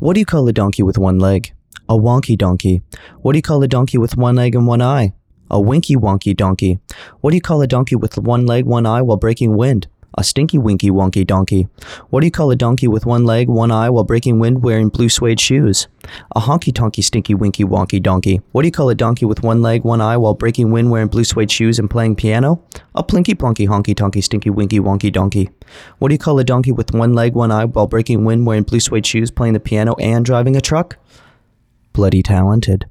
What do you call a donkey with one leg? A wonky donkey. What do you call a donkey with one leg and one eye? A winky wonky donkey. What do you call a donkey with one leg, one eye while breaking wind? A stinky winky wonky donkey. What do you call a donkey with one leg, one eye while breaking wind wearing blue suede shoes? A honky tonky stinky winky wonky donkey. What do you call a donkey with one leg, one eye while breaking wind wearing blue suede shoes and playing piano? A plinky plonky honky tonky stinky winky wonky donkey. What do you call a donkey with one leg, one eye while breaking wind wearing blue suede shoes, playing the piano, and driving a truck? Bloody talented.